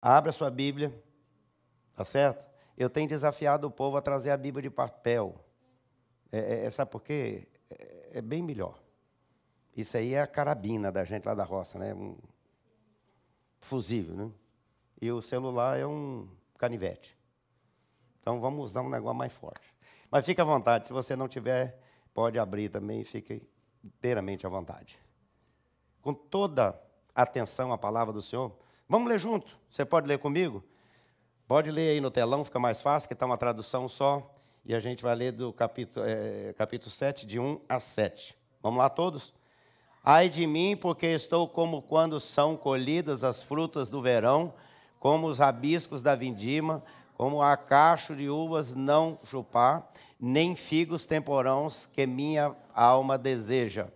Abra sua Bíblia, tá certo? Eu tenho desafiado o povo a trazer a Bíblia de papel. É, é, é sabe por quê? É, é, bem melhor. Isso aí é a carabina da gente lá da roça, né? Um fusível, né? E o celular é um canivete. Então vamos usar um negócio mais forte. Mas fique à vontade, se você não tiver, pode abrir também, fique inteiramente à vontade. Com toda atenção à palavra do Senhor, Vamos ler junto? Você pode ler comigo? Pode ler aí no telão, fica mais fácil, que está uma tradução só. E a gente vai ler do capítulo, é, capítulo 7, de 1 a 7. Vamos lá todos? Ai de mim, porque estou como quando são colhidas as frutas do verão, como os rabiscos da vindima, como a cacho de uvas não chupar, nem figos temporãos que minha alma deseja.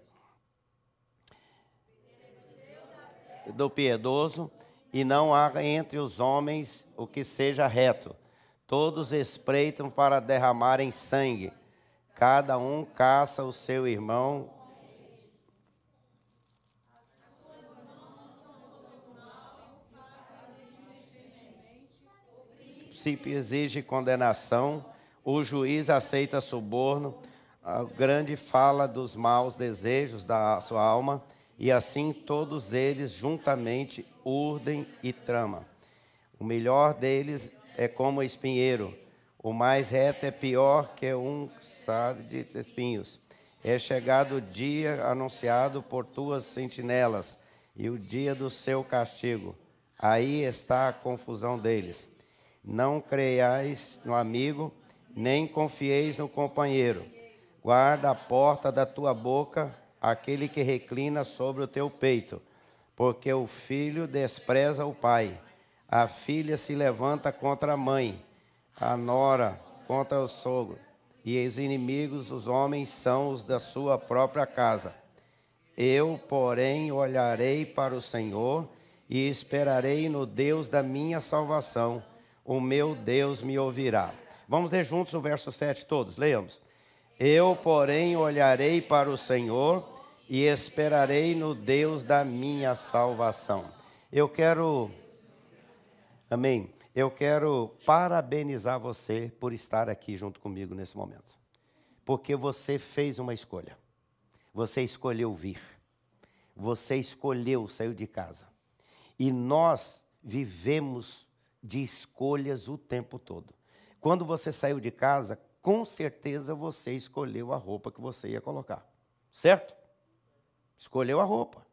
Do piedoso, e não há entre os homens o que seja reto. Todos espreitam para derramarem sangue. Cada um caça o seu irmão. O princípio exige condenação, o juiz aceita suborno, a grande fala dos maus desejos da sua alma, e assim todos eles juntamente urdem e trama. O melhor deles é como espinheiro, o mais reto é pior que um sabe de espinhos. É chegado o dia anunciado por tuas sentinelas e o dia do seu castigo. Aí está a confusão deles. Não creiais no amigo, nem confieis no companheiro. Guarda a porta da tua boca aquele que reclina sobre o teu peito porque o filho despreza o pai, a filha se levanta contra a mãe, a nora contra o sogro, e os inimigos os homens são os da sua própria casa. Eu, porém, olharei para o Senhor e esperarei no Deus da minha salvação. O meu Deus me ouvirá. Vamos ler juntos o verso 7 todos, leiamos. Eu, porém, olharei para o Senhor e esperarei no Deus da minha salvação. Eu quero, amém. Eu quero parabenizar você por estar aqui junto comigo nesse momento, porque você fez uma escolha. Você escolheu vir, você escolheu sair de casa, e nós vivemos de escolhas o tempo todo. Quando você saiu de casa, com certeza você escolheu a roupa que você ia colocar, certo? Escolheu a roupa.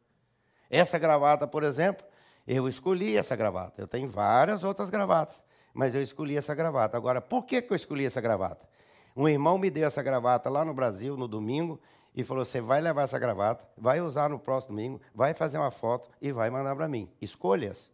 Essa gravata, por exemplo, eu escolhi essa gravata. Eu tenho várias outras gravatas, mas eu escolhi essa gravata. Agora, por que, eu escolhi essa gravata? Um irmão me deu essa gravata lá no Brasil, no domingo, e falou: Você vai levar essa gravata, vai usar no próximo domingo, vai fazer uma foto e vai mandar para mim. Escolhas.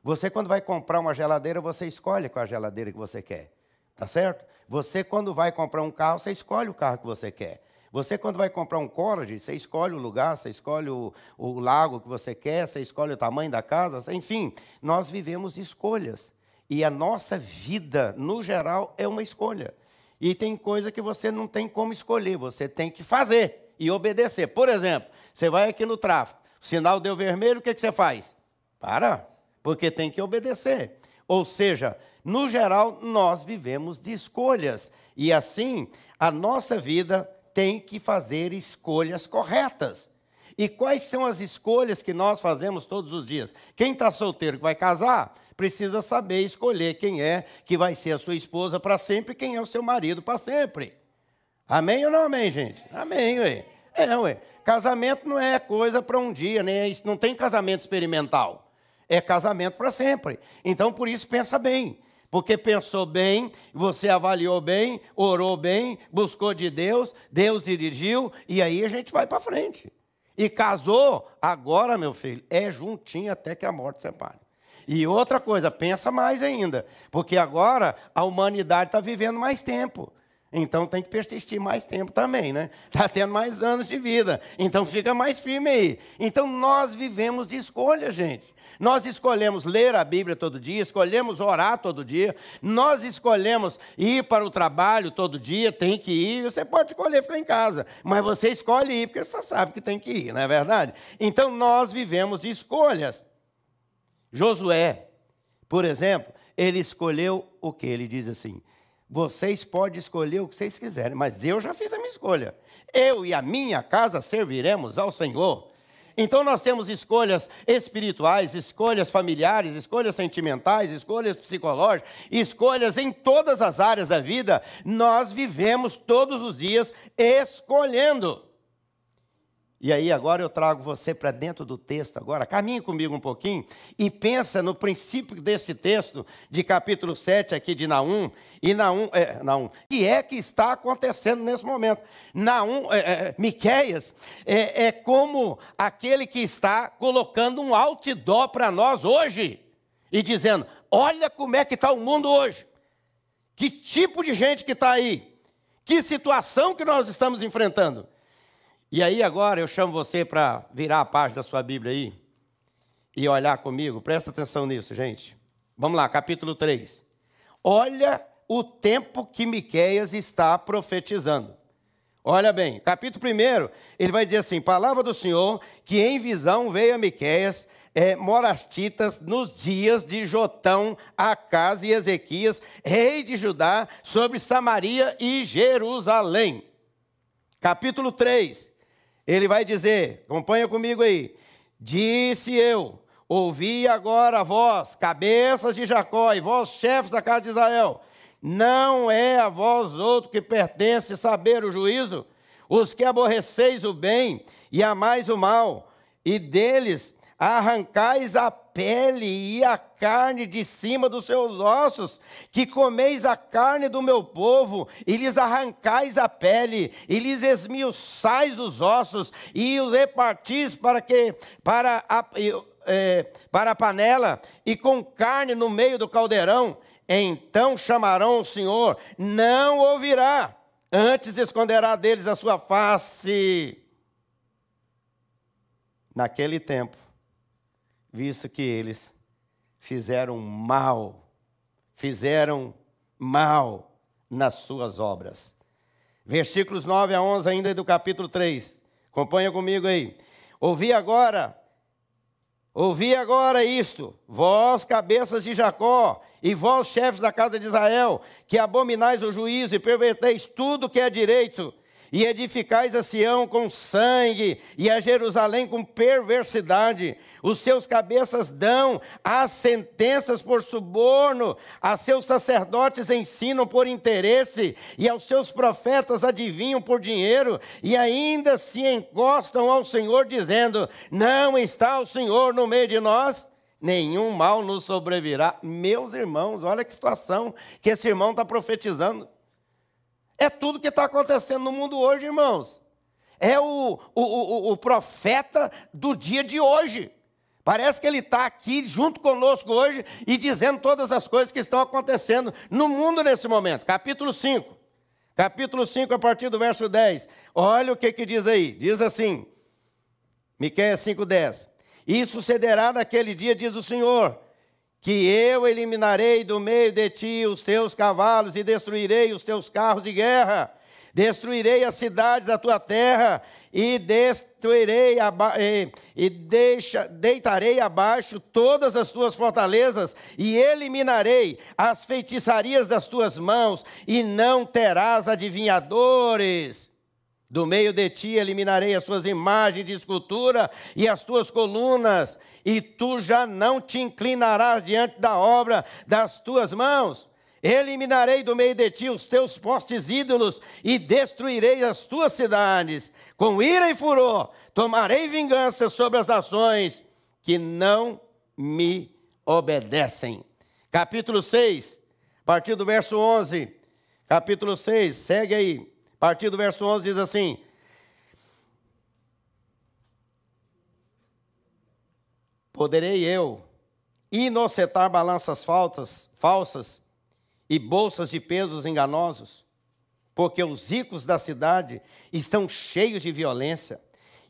Você, quando vai comprar uma geladeira, você escolhe qual a geladeira que você quer. Tá certo? Você, quando vai comprar um carro, você escolhe o carro que você quer. Você, quando vai comprar um Coroge, você escolhe o lugar, você escolhe o, o lago que você quer, você escolhe o tamanho da casa, enfim, nós vivemos escolhas. E a nossa vida, no geral, é uma escolha. E tem coisa que você não tem como escolher, você tem que fazer e obedecer. Por exemplo, você vai aqui no tráfego, o sinal deu vermelho, o que, que você faz? Para, porque tem que obedecer. Ou seja, no geral, nós vivemos de escolhas. E assim, a nossa vida tem que fazer escolhas corretas. E quais são as escolhas que nós fazemos todos os dias? Quem está solteiro que vai casar, precisa saber escolher quem é que vai ser a sua esposa para sempre, quem é o seu marido para sempre. Amém ou não amém, gente? Amém, ué. É, ué. Casamento não é coisa para um dia, nem é, não tem casamento experimental. É casamento para sempre. Então, por isso, pensa bem. Porque pensou bem, você avaliou bem, orou bem, buscou de Deus, Deus dirigiu, e aí a gente vai para frente. E casou, agora, meu filho, é juntinho até que a morte separe. E outra coisa, pensa mais ainda, porque agora a humanidade está vivendo mais tempo. Então tem que persistir mais tempo também, né? Está tendo mais anos de vida. Então fica mais firme aí. Então nós vivemos de escolha, gente. Nós escolhemos ler a Bíblia todo dia, escolhemos orar todo dia, nós escolhemos ir para o trabalho todo dia, tem que ir. Você pode escolher ficar em casa, mas você escolhe ir porque você sabe que tem que ir, não é verdade? Então nós vivemos de escolhas. Josué Por exemplo, ele escolheu o que? Ele diz assim: vocês podem escolher o que vocês quiserem, mas eu já fiz a minha escolha. Eu e a minha casa serviremos ao Senhor. Então nós temos escolhas espirituais, escolhas familiares, escolhas sentimentais, escolhas psicológicas, escolhas em todas as áreas da vida. Nós vivemos todos os dias escolhendo. E aí agora eu trago você para dentro do texto agora. Caminhe comigo um pouquinho e pensa no princípio desse texto de capítulo 7 aqui de Naum. E Naum, é, Naum, é que está acontecendo nesse momento? Naum, é, é, Miqueias é, é como aquele que está colocando um outdoor para nós hoje e dizendo: olha como é que está o mundo hoje. Que tipo de gente que está aí? Que situação que nós estamos enfrentando? E aí agora eu chamo você para virar a página da sua Bíblia aí e olhar comigo. Presta atenção nisso, gente. Vamos lá, capítulo 3. Olha o tempo que Miqueias está profetizando. Olha bem, capítulo 1, ele vai dizer assim: Palavra do Senhor, que em visão veio a Miqueias, é, morastitas, nos dias de Jotão, Acas e Ezequias, rei de Judá, sobre Samaria e Jerusalém. Capítulo 3, ele vai dizer, acompanha comigo aí. Disse eu, ouvi agora voz, cabeças de Jacó, e vós, chefes da casa de Israel, não é a vós outro que pertence saber o juízo? Os que aborreceis o bem e amais o mal, e deles arrancais a pele e a carne de cima dos seus ossos, que comeis a carne do meu povo, e lhes arrancais a pele, e lhes esmiuçais os ossos, e os repartis para que para a, é, para a panela, e com carne no meio do caldeirão, então chamarão o Senhor, não ouvirá, antes esconderá deles a sua face. Naquele tempo, visto que eles fizeram mal, fizeram mal nas suas obras. Versículos 9 a 11 ainda do capítulo 3. Acompanha comigo aí. Ouvi agora, ouvi agora isto, vós cabeças de Jacó, e vós chefes da casa de Israel, que abominais o juízo e perverteis tudo que é direito, e edificais a Sião com sangue, e a Jerusalém com perversidade. Os seus cabeças dão as sentenças por suborno, a seus sacerdotes ensinam por interesse, e aos seus profetas adivinham por dinheiro, e ainda se encostam ao Senhor, dizendo: Não está o Senhor no meio de nós? Nenhum mal nos sobrevirá. Meus irmãos, olha que situação que esse irmão está profetizando. É tudo que está acontecendo no mundo hoje, irmãos. É o, o, o, o profeta do dia de hoje. Parece que ele está aqui junto conosco hoje e dizendo todas as coisas que estão acontecendo no mundo nesse momento. Capítulo 5. Capítulo 5, a partir do verso 10. Olha o que, que diz aí. Diz assim, Miqueias 5,10. E sucederá naquele dia, diz o Senhor, que eu eliminarei do meio de ti os teus cavalos e destruirei os teus carros de guerra. Destruirei as cidades da tua terra e destruirei e, e deixa, deitarei abaixo todas as tuas fortalezas e eliminarei as feitiçarias das tuas mãos e não terás adivinhadores. Do meio de ti eliminarei as suas imagens de escultura e as tuas colunas, e tu já não te inclinarás diante da obra das tuas mãos. Eliminarei do meio de ti os teus postes ídolos e destruirei as tuas cidades. Com ira e furor tomarei vingança sobre as nações que não me obedecem. Capítulo 6, a partir do verso 11. Capítulo 6, segue aí. A partir do verso 11 diz assim: Poderei eu inocentar balanças faltas, falsas e bolsas de pesos enganosos? Porque os ricos da cidade estão cheios de violência,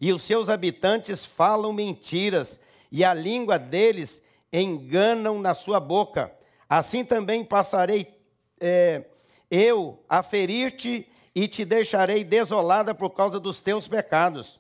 e os seus habitantes falam mentiras, e a língua deles enganam na sua boca. Assim também passarei é, eu a ferir-te e te deixarei desolada por causa dos teus pecados.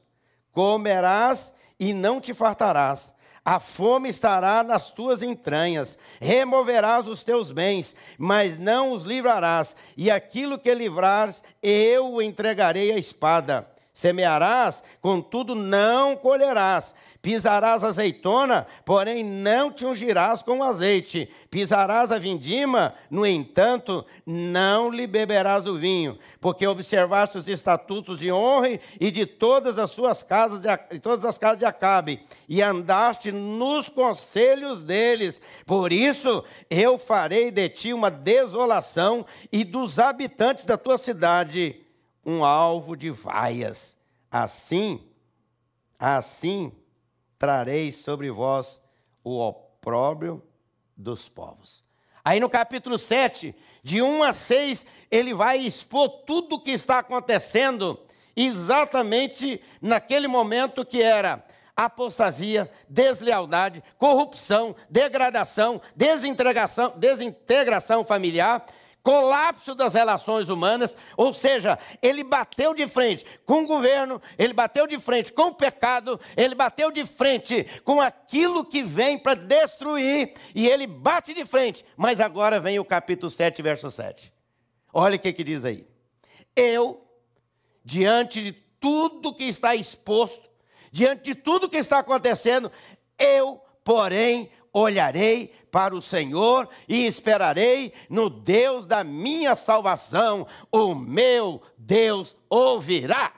Comerás e não te fartarás, A fome estará nas tuas entranhas, removerás os teus bens, mas não os livrarás, e aquilo que livrares, eu o entregarei à espada. Semearás, contudo não colherás. Pisarás azeitona, porém não te ungirás com azeite. Pisarás a vindima, no entanto, não lhe beberás o vinho, porque observaste os estatutos de honra e de todas as suas casas, de, todas as casas de Acabe, e andaste nos conselhos deles. Por isso eu farei de ti uma desolação e dos habitantes da tua cidade um alvo de vaias. Assim, assim trarei sobre vós o opróbrio dos povos. Aí no capítulo 7, de 1 a 6, ele vai expor tudo o que está acontecendo exatamente naquele momento que era apostasia, deslealdade, corrupção, degradação, desintegração, desintegração familiar colapso das relações humanas, ou seja, ele bateu de frente com o governo, ele bateu de frente com o pecado, ele bateu de frente com aquilo que vem para destruir, e ele bate de frente. Mas agora vem o capítulo 7, verso 7. Olha o que, que diz aí. Eu, diante de tudo que está exposto, diante de tudo que está acontecendo, eu, porém, olharei para o Senhor e esperarei no Deus da minha salvação, o meu Deus ouvirá.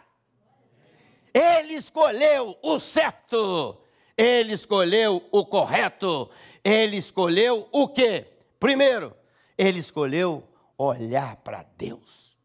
Ele escolheu o certo, ele escolheu o correto, ele escolheu o quê? Primeiro, ele escolheu olhar para Deus.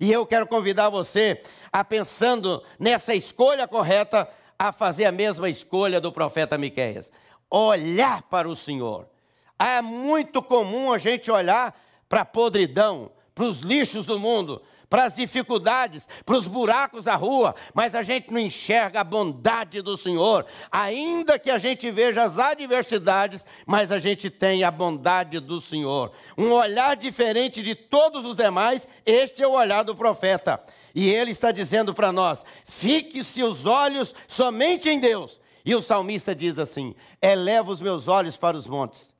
E eu quero convidar você a pensando nessa escolha correta a fazer a mesma escolha do profeta Miqueias. Olhar para o Senhor. É muito comum a gente olhar para a podridão, para os lixos do mundo, para as dificuldades, para os buracos da rua, mas a gente não enxerga a bondade do Senhor. Ainda que a gente veja as adversidades, mas a gente tem a bondade do Senhor. Um olhar diferente de todos os demais, este é o olhar do profeta. E ele está dizendo para nós: fique seus olhos somente em Deus. E o salmista diz assim: eleva os meus olhos para os montes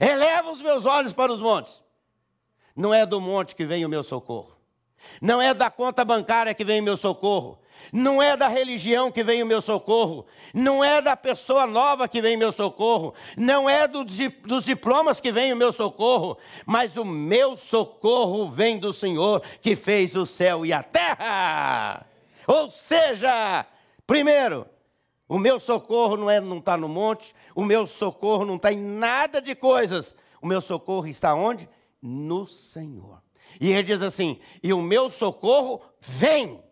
Eleva os meus olhos para os montes. Não é do monte que vem o meu socorro. Não é da conta bancária que vem o meu socorro. Não é da religião que vem o meu socorro. Não é da pessoa nova que vem o meu socorro. Não é do, dos diplomas que vem o meu socorro. Mas o meu socorro vem do Senhor que fez o céu e a terra. Ou seja, primeiro, o meu socorro não é não está no monte, o meu socorro não está em nada de coisas. O meu socorro está onde? No Senhor. E ele diz assim: "E o meu socorro vem".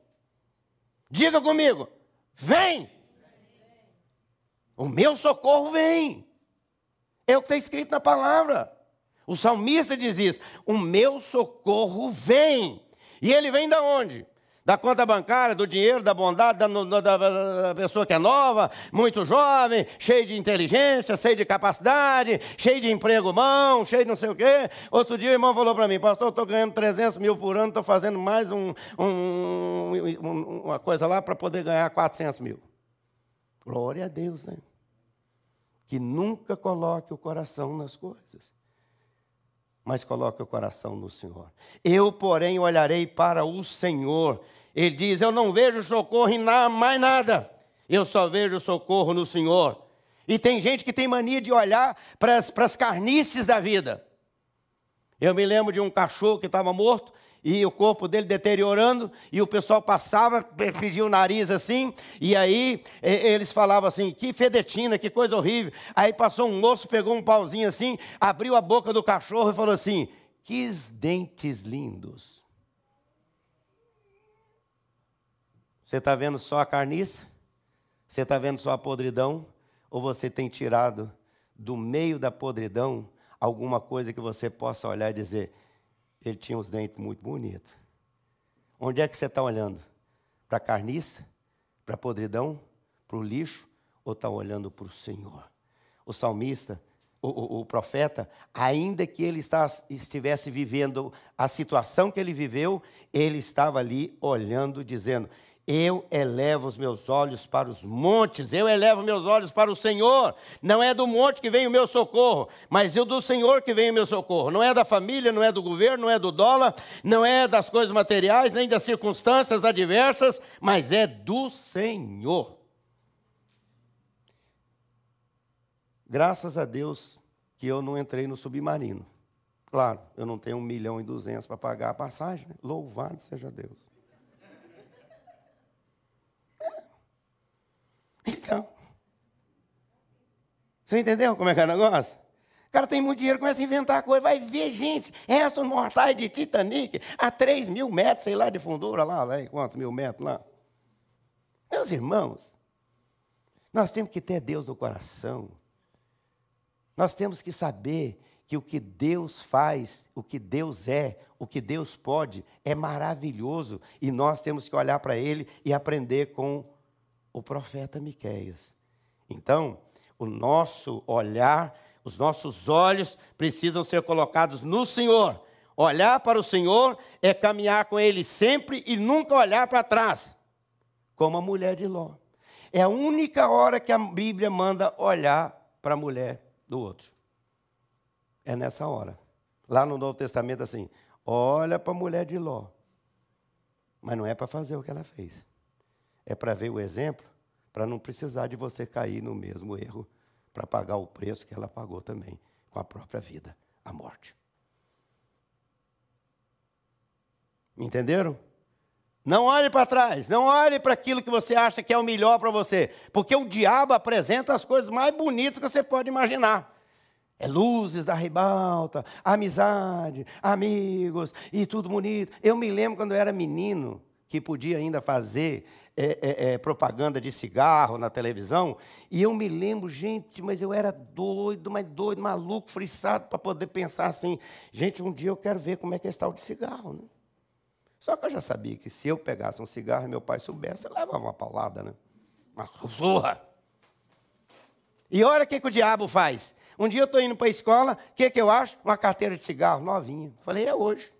Diga comigo: "Vem". O meu socorro vem. É o que está escrito na palavra. O salmista diz isso: "O meu socorro vem". E ele vem da onde? Da conta bancária, do dinheiro, da bondade da, da, da, pessoa que é nova, muito jovem, cheio de inteligência, cheio de capacidade, cheio de emprego bom, cheio de não sei o quê. Outro dia o irmão falou para mim, pastor, eu estou ganhando 300 mil por ano, estou fazendo mais um, um, uma coisa lá para poder ganhar 400 mil. Glória a Deus, né? Que nunca coloque o coração nas coisas mas coloque o coração no Senhor. Eu, porém, olharei para o Senhor. Ele diz: Eu não vejo socorro em mais nada, eu só vejo socorro no Senhor. E tem gente que tem mania de olhar para as, carnices da vida. Eu me lembro de um cachorro que estava morto, e o corpo dele deteriorando, e o pessoal passava, pedia o nariz assim, e aí eles falavam assim: que fedetina, que coisa horrível. Aí passou um moço, pegou um pauzinho assim, abriu a boca do cachorro e falou assim: que dentes lindos. Você está vendo só a carniça? Você está vendo só a podridão? Ou você tem tirado do meio da podridão alguma coisa que você possa olhar e dizer: ele tinha os dentes muito bonitos. Onde é que você está olhando? Para a carniça? Para a podridão? Para o lixo? Ou está olhando para o Senhor? O salmista, o, o, o profeta, ainda que ele está, estivesse vivendo a situação que ele viveu, ele estava ali olhando, dizendo: Eu elevo os meus olhos para os montes, eu elevo meus olhos para o Senhor. Não é do monte que vem o meu socorro, mas é do Senhor que vem o meu socorro. Não é da família, não é do governo, não é do dólar, não é das coisas materiais, nem das circunstâncias adversas, mas é do Senhor. Graças a Deus que eu não entrei no submarino. Claro, eu não tenho um milhão e duzentos para pagar a passagem. Né? Louvado seja Deus. Então, você entendeu como é que é o negócio? O cara tem muito dinheiro, começa a inventar coisa, vai ver gente, restos mortais de Titanic, a 3 mil metros, sei lá, de fundura lá, lá, quantos mil metros lá. Meus irmãos, nós temos que ter Deus no coração. Nós temos que saber que o que Deus faz, o que Deus é, o que Deus pode, é maravilhoso e nós temos que olhar para Ele e aprender com o profeta Miqueias. Então, o nosso olhar, os nossos olhos precisam ser colocados no Senhor. Olhar para o Senhor é caminhar com Ele sempre e nunca olhar para trás, como a mulher de Ló. É a única hora que a Bíblia manda olhar para a mulher do outro. É nessa hora. Lá no Novo Testamento, assim, olha para a mulher de Ló. Mas não é para fazer o que ela fez é para ver o exemplo, para não precisar de você cair no mesmo erro, para pagar o preço que ela pagou também, com a própria vida, a morte. Entenderam? Não olhe para trás, não olhe para aquilo que você acha que é o melhor para você, porque o diabo apresenta as coisas mais bonitas que você pode imaginar. É luzes da ribalta, amizade, amigos e tudo bonito. Eu me lembro quando eu era menino, que podia ainda fazer é, é, é, propaganda de cigarro na televisão, e eu me lembro, gente, mas eu era doido, mas doido, maluco, friçado, para poder pensar assim, gente, um dia eu quero ver como é que é esse tal de cigarro. Né? Só que eu já sabia que se eu pegasse um cigarro e meu pai soubesse, eu levava uma paulada, né? Uma surra. E olha o que, que o diabo faz. Um dia eu estou indo para a escola, o que, que eu acho? Uma carteira de cigarro novinha. Falei, é hoje.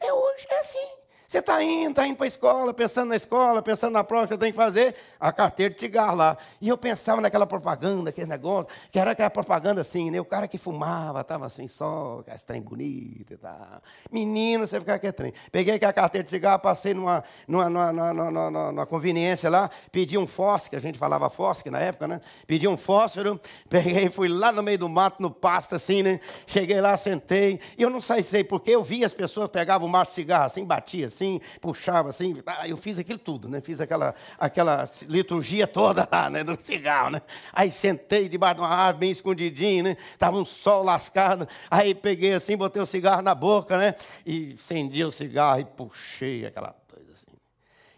É hoje, é assim. Você está indo, está indo para a escola, pensando na escola, pensando na prova que você tem que fazer, a carteira de cigarro lá. E eu pensava naquela propaganda, aquele negócio, que era aquela propaganda assim, né? O cara que fumava, estava assim, só, esse trem bonito e tal. Menino, você ficar que trem. Peguei aquela carteira de cigarro, passei numa, numa, numa, numa, numa, conveniência lá, pedi um fósforo, a gente falava fósforo na época, né? Pedi um fósforo, peguei, fui lá no meio do mato, no pasto, assim, né? Cheguei lá, sentei, e eu não sei, porque eu vi as pessoas pegavam um maço de cigarro assim, batia assim, assim, puxava assim. Ah, eu fiz aquilo tudo, né? Fiz aquela, aquela liturgia toda lá, né? Do cigarro, né? Aí sentei debaixo de uma árvore, bem escondidinho, né? Tava um sol lascado. Aí peguei assim, botei o cigarro na boca, né? E acendi o cigarro e puxei aquela coisa assim.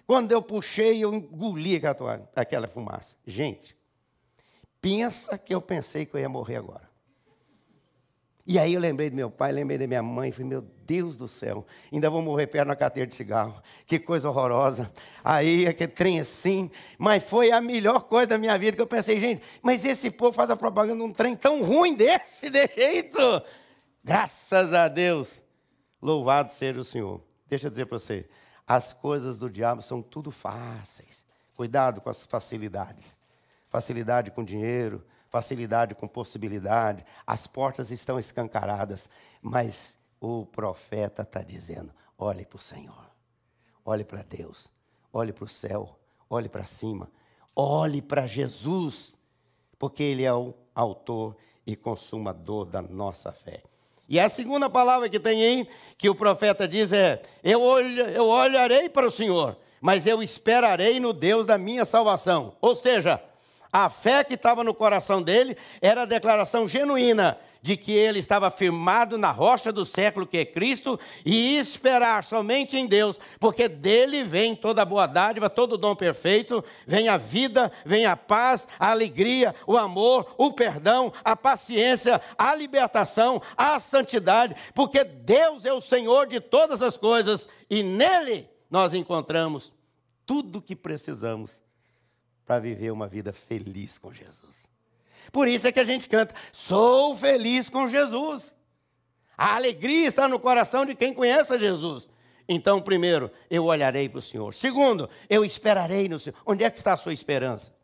Quando eu puxei, eu engoli aquela, aquela fumaça. Gente, pensa que eu pensei que eu ia morrer agora. E aí eu lembrei do meu pai, lembrei da minha mãe, falei, meu Deus do céu, ainda vou morrer perto na carteira de cigarro. Que coisa horrorosa. Aí, aquele trem assim, mas foi a melhor coisa da minha vida que eu pensei, gente, mas esse povo faz a propaganda de um trem tão ruim desse, de jeito. Graças a Deus. Louvado seja o Senhor. Deixa eu dizer para você, as coisas do diabo são tudo fáceis. Cuidado com as facilidades. Facilidade com dinheiro, facilidade com possibilidade, as portas estão escancaradas, mas o profeta está dizendo: olhe para o Senhor, olhe para Deus, olhe para o céu, olhe para cima, olhe para Jesus, porque Ele é o autor e consumador da nossa fé. E a segunda palavra que tem aí, que o profeta diz é: eu, olho, eu olharei para o Senhor, mas eu esperarei no Deus da minha salvação. Ou seja, a fé que estava no coração dele era a declaração genuína de que ele estava firmado na rocha do século que é Cristo e esperar somente em Deus, porque dele vem toda a boa dádiva, todo o dom perfeito, vem a vida, vem a paz, a alegria, o amor, o perdão, a paciência, a libertação, a santidade, porque Deus é o Senhor de todas as coisas e nele nós encontramos tudo o que precisamos para viver uma vida feliz com Jesus. Por isso é que a gente canta: Sou feliz com Jesus. A alegria está no coração de quem conhece Jesus. Então, primeiro, eu olharei para o Senhor. Segundo, eu esperarei no Senhor. Onde é que está a sua esperança?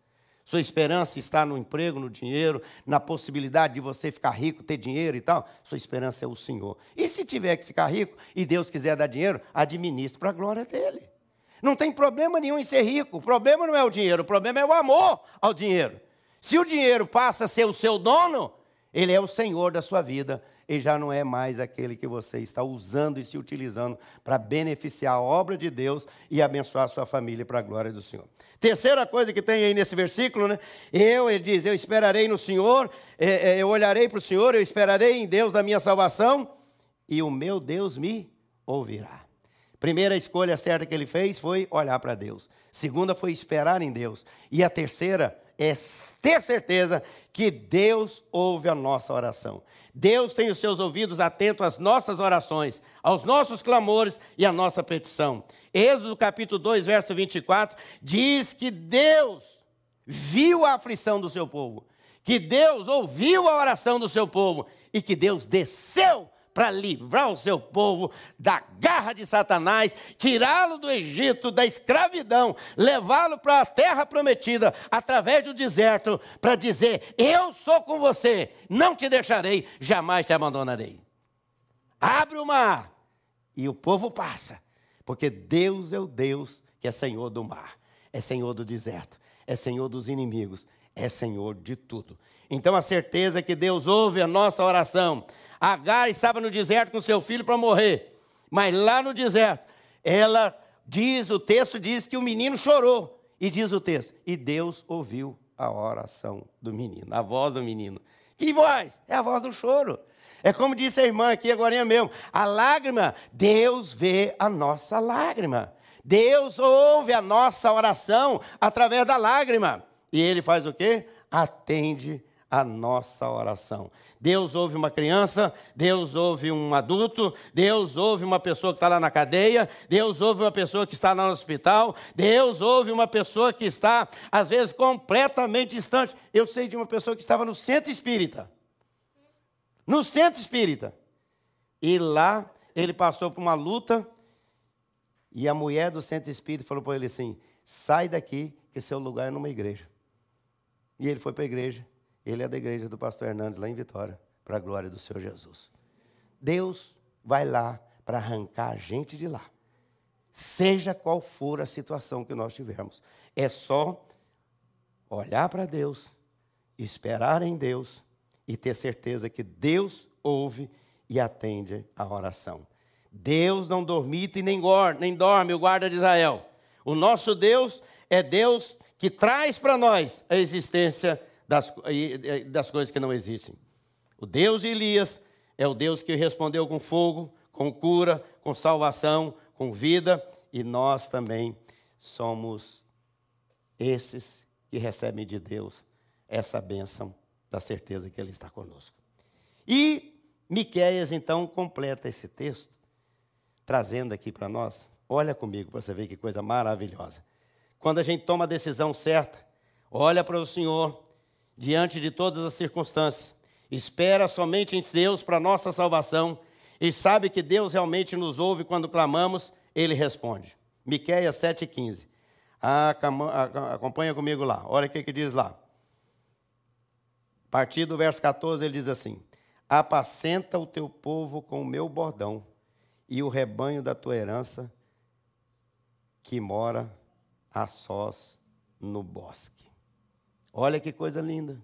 Sua esperança está no emprego, no dinheiro, na possibilidade de você ficar rico, ter dinheiro e tal. Sua esperança é o Senhor. E se tiver que ficar rico e Deus quiser dar dinheiro, administre para a glória dele. Não tem problema nenhum em ser rico. O problema não é o dinheiro, o problema é o amor ao dinheiro. Se o dinheiro passa a ser o seu dono, ele é o senhor da sua vida e já não é mais aquele que você está usando e se utilizando para beneficiar a obra de Deus e abençoar a sua família para a glória do Senhor. Terceira coisa que tem aí nesse versículo, né? Eu, ele diz, eu esperarei no Senhor, é, é, eu olharei para o Senhor, eu esperarei em Deus da minha salvação, e o meu Deus me ouvirá. Primeira escolha certa que ele fez foi olhar para Deus. Segunda foi esperar em Deus. E a terceira é ter certeza que Deus ouve a nossa oração. Deus tem os seus ouvidos atentos às nossas orações, aos nossos clamores e à nossa petição. Êxodo capítulo 2, verso 24, diz que Deus viu a aflição do seu povo, que Deus ouviu a oração do seu povo e que Deus desceu para livrar o seu povo da garra de Satanás, tirá-lo do Egito, da escravidão, levá-lo para a terra prometida, através do deserto, para dizer: Eu sou com você, não te deixarei, jamais te abandonarei. Abre o mar e o povo passa, porque Deus é o Deus que é Senhor do mar, é Senhor do deserto, é Senhor dos inimigos, é Senhor de tudo. Então a certeza é que Deus ouve a nossa oração. Agar estava no deserto com seu filho para morrer, mas lá no deserto, ela diz, o texto diz que o menino chorou. E diz o texto, e Deus ouviu a oração do menino, a voz do menino. Que voz? É a voz do choro. É como disse a irmã aqui agora mesmo, a lágrima, Deus vê a nossa lágrima. Deus ouve a nossa oração através da lágrima. E ele faz o quê? Atende a nossa oração. Deus ouve uma criança, Deus ouve um adulto, Deus ouve uma pessoa que está lá na cadeia, Deus ouve uma pessoa que está lá no hospital, Deus ouve uma pessoa que está, às vezes, completamente distante. Eu sei de uma pessoa que estava no centro espírita. No centro espírita. E lá ele passou por uma luta, e a mulher do centro espírita falou para ele assim: sai daqui, que seu lugar é numa igreja. E ele foi para a igreja. Ele é da igreja do pastor Hernandes, lá em Vitória, para a glória do Senhor Jesus. Deus vai lá para arrancar a gente de lá. Seja qual for a situação que nós tivermos. É só olhar para Deus, esperar em Deus e ter certeza que Deus ouve e atende a oração. Deus não dormita e nem, nem dorme, o guarda de Israel. O nosso Deus é Deus que traz para nós a existência das, das coisas que não existem. O Deus de Elias é o Deus que respondeu com fogo, com cura, com salvação, com vida, e nós também somos esses que recebem de Deus essa bênção da certeza que Ele está conosco. E Miquéias, então, completa esse texto, trazendo aqui para nós. Olha comigo para você ver que coisa maravilhosa. Quando a gente toma a decisão certa, olha para o Senhor, diante de todas as circunstâncias. Espera somente em Deus para nossa salvação e sabe que Deus realmente nos ouve quando clamamos, ele responde. Miqueias 7,15. Acompanha comigo lá. Olha o que, que diz lá. A partir do verso 14, ele diz assim: Apacenta o teu povo com o meu bordão, e o rebanho da tua herança que mora a sós no bosque. Olha que coisa linda.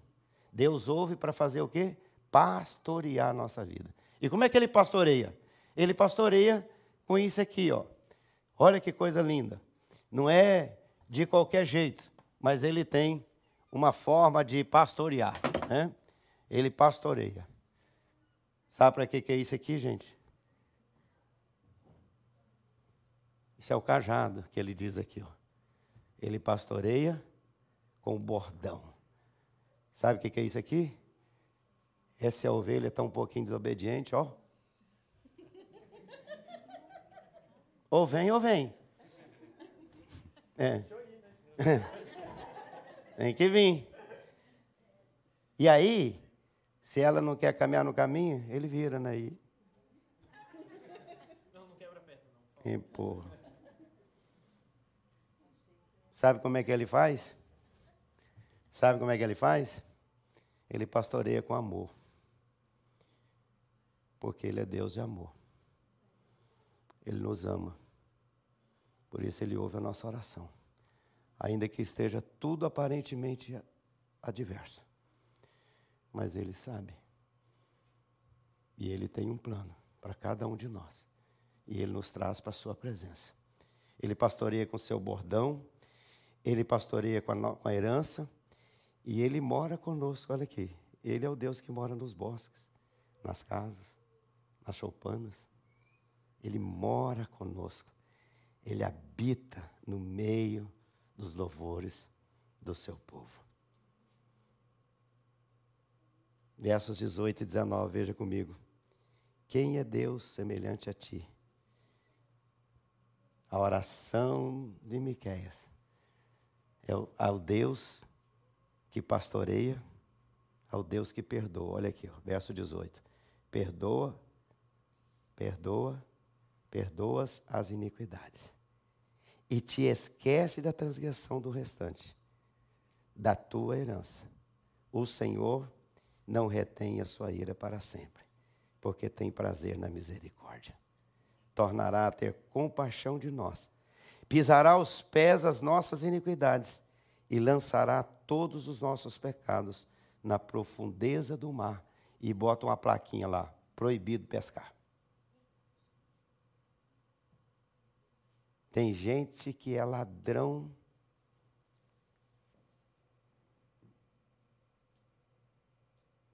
Deus ouve para fazer o quê? Pastorear a nossa vida. E como é que ele pastoreia? Ele pastoreia com isso aqui, ó. Olha que coisa linda. Não é de qualquer jeito, mas ele tem uma forma de pastorear, né? Ele pastoreia. Sabe para que, que é isso aqui, gente? Isso é o cajado que ele diz aqui, ó. Ele pastoreia com bordão. Sabe o que é isso aqui? Essa é a ovelha está um pouquinho desobediente, ó. Ou vem ou vem. É. Tem que vir. E aí, se ela não quer caminhar no caminho, ele vira naí. Né, não, não quebra perna, Empurra. Sabe como é que ele faz? Sabe como é que ele faz? Ele pastoreia com amor. Porque ele é Deus de amor. Ele nos ama. Por isso ele ouve a nossa oração. Ainda que esteja tudo aparentemente adverso. Mas ele sabe. E ele tem um plano para cada um de nós. E ele nos traz para a sua presença. Ele pastoreia com seu bordão, ele pastoreia com a, com a herança, e ele mora conosco. Olha aqui, ele é o Deus que mora nos bosques, nas casas, nas choupanas. Ele mora conosco. Ele habita no meio dos louvores do seu povo. Versos 18 e 19, veja comigo. Quem é Deus semelhante a ti? A oração de Miqueias é ao Deus que pastoreia, ao Deus que perdoa. Olha aqui, ó, verso 18. Perdoa, perdoa, perdoas as iniquidades. E te esquece da transgressão do restante, da tua herança. O Senhor não retém a sua ira para sempre, porque tem prazer na misericórdia. Tornará a ter compaixão de nós, pisará aos pés as nossas iniquidades e lançará todos os nossos pecados na profundeza do mar. E bota uma plaquinha lá: proibido pescar. Tem gente que é ladrão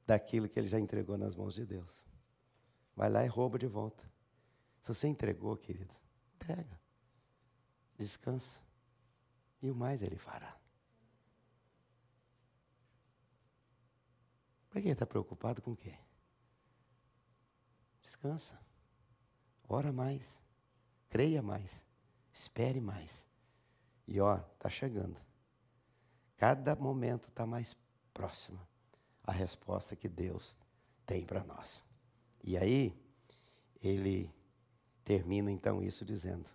daquilo que ele já entregou nas mãos de Deus. Vai lá e rouba de volta. Se você entregou, querido, entrega. Descansa. E o mais ele fará. Para quem está preocupado com o quê? Descansa. Ora mais. Creia mais. Espere mais. E ó, está chegando. Cada momento está mais próximo a resposta que Deus tem para nós. E aí, ele termina então isso dizendo: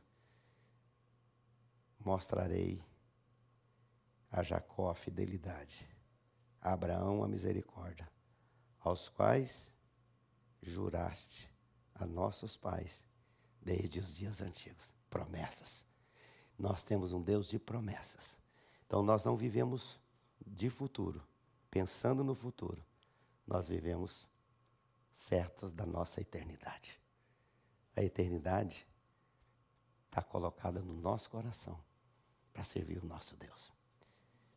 Mostrarei a Jacó a fidelidade, a Abraão a misericórdia, aos quais juraste a nossos pais desde os dias antigos. Promessas. Nós temos um Deus de promessas. Então nós não vivemos de futuro, pensando no futuro, nós vivemos certos da nossa eternidade. A eternidade está colocada no nosso coração para servir o nosso Deus.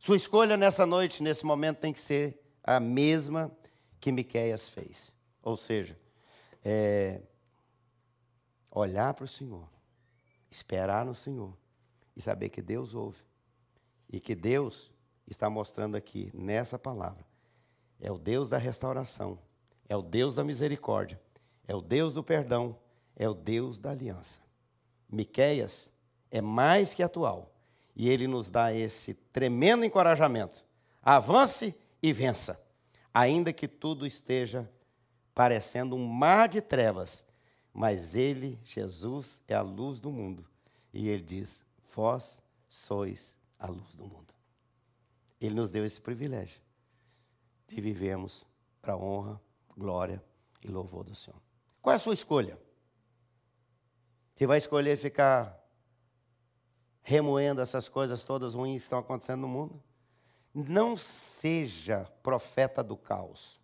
Sua escolha nessa noite, nesse momento, tem que ser a mesma que Miqueias fez. Ou seja, é, olhar para o Senhor, esperar no Senhor e saber que Deus ouve e que Deus está mostrando aqui nessa palavra. É o Deus da restauração, é o Deus da misericórdia, é o Deus do perdão, é o Deus da aliança. Miqueias é mais que atual e ele nos dá esse tremendo encorajamento. Avance e vença, ainda que tudo esteja parecendo um mar de trevas, mas ele, Jesus, é a luz do mundo. E ele diz: Vós sois a luz do mundo. Ele nos deu esse privilégio de vivermos para a honra, glória e louvor do Senhor. Qual é a sua escolha? Você vai escolher ficar remoendo essas coisas todas ruins que estão acontecendo no mundo? Não seja profeta do caos,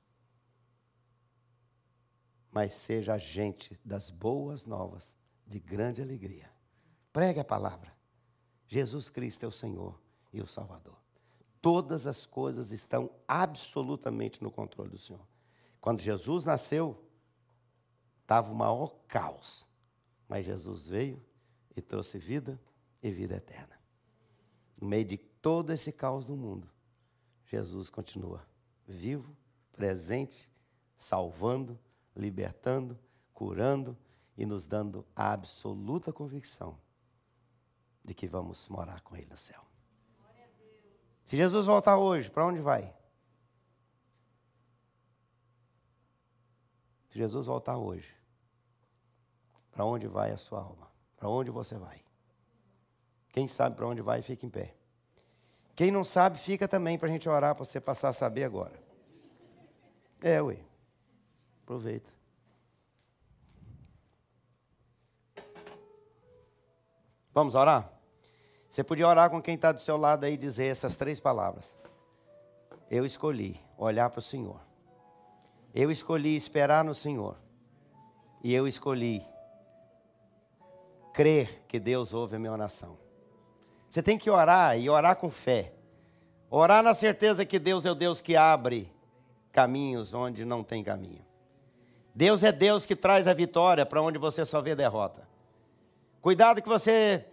mas seja agente das boas novas de grande alegria. Pregue a palavra. Jesus Cristo é o Senhor e o Salvador todas as coisas estão absolutamente no controle do Senhor. Quando Jesus nasceu, estava o maior caos. Mas Jesus veio e trouxe vida e vida eterna. No meio de todo esse caos do mundo, Jesus continua vivo, presente, salvando, libertando, curando e nos dando a absoluta convicção de que vamos morar com Ele no céu. Se Jesus voltar hoje, para onde vai? Se Jesus voltar hoje, para onde vai a sua alma? Para onde você vai? Quem sabe para onde vai, fica em pé. Quem não sabe, fica também para a gente orar, para você passar a saber agora. É, ué. Aproveita. Vamos orar? Você podia orar com quem está do seu lado aí e dizer essas três palavras. Eu escolhi olhar para o Senhor. Eu escolhi esperar no Senhor. E eu escolhi crer que Deus ouve a minha oração. Você tem que orar e orar com fé. Orar na certeza que Deus é o Deus que abre caminhos onde não tem caminho. Deus é Deus que traz a vitória para onde você só vê derrota. Cuidado que você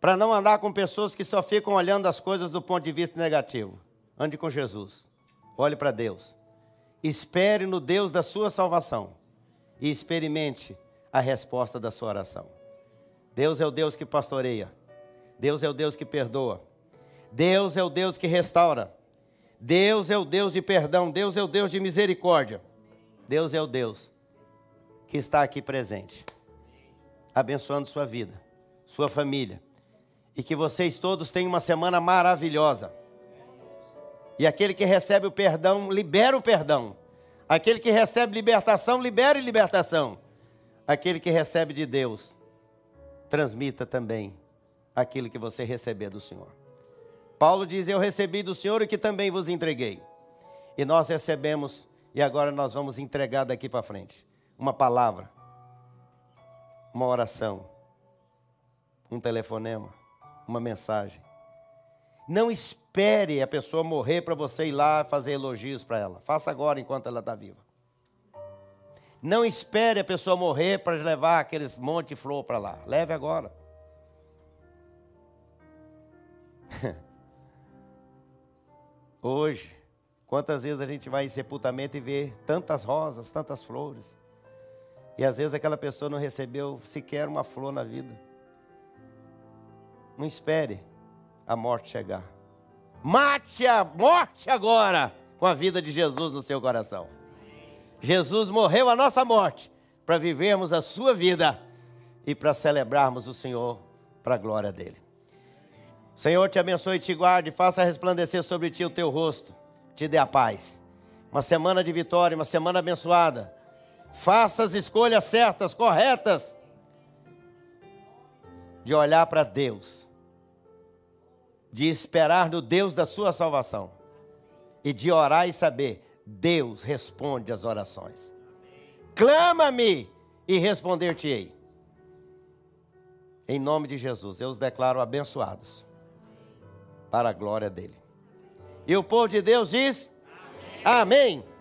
para não andar com pessoas que só ficam olhando as coisas do ponto de vista negativo. Ande com Jesus. Olhe para Deus. Espere no Deus da sua salvação e experimente a resposta da sua oração. Deus é o Deus que pastoreia. Deus é o Deus que perdoa. Deus é o Deus que restaura. Deus é o Deus de perdão. Deus é o Deus de misericórdia. Deus é o Deus que está aqui presente, abençoando sua vida, sua família. E que vocês todos tenham uma semana maravilhosa. E aquele que recebe o perdão, libera o perdão. Aquele que recebe libertação, libere libertação. Aquele que recebe de Deus, transmita também aquilo que você receber do Senhor. Paulo diz: Eu recebi do Senhor e que também vos entreguei. E nós recebemos, e agora nós vamos entregar daqui para frente uma palavra, uma oração, um telefonema, uma mensagem. Não espere a pessoa morrer para você ir lá fazer elogios para ela. Faça agora enquanto ela está viva. Não espere a pessoa morrer para levar aqueles monte de flor para lá. Leve agora. Hoje, quantas vezes a gente vai em sepultamento e vê tantas rosas, tantas flores. E às vezes aquela pessoa não recebeu sequer uma flor na vida. Não espere a morte chegar. Mate a morte agora com a vida de Jesus no seu coração. Jesus morreu a nossa morte para vivermos a sua vida e para celebrarmos o Senhor para a glória dele. Senhor te abençoe e te guarde, faça resplandecer sobre ti o teu rosto, te dê a paz. Uma semana de vitória, uma semana abençoada. Faça as escolhas certas, corretas, de olhar para Deus, de esperar no Deus da sua salvação e de orar e saber: Deus responde às orações. Clama-me e responder-te-ei. Em nome de Jesus, eu os declaro abençoados para a glória dele. E o povo de Deus diz: Amém. Amém.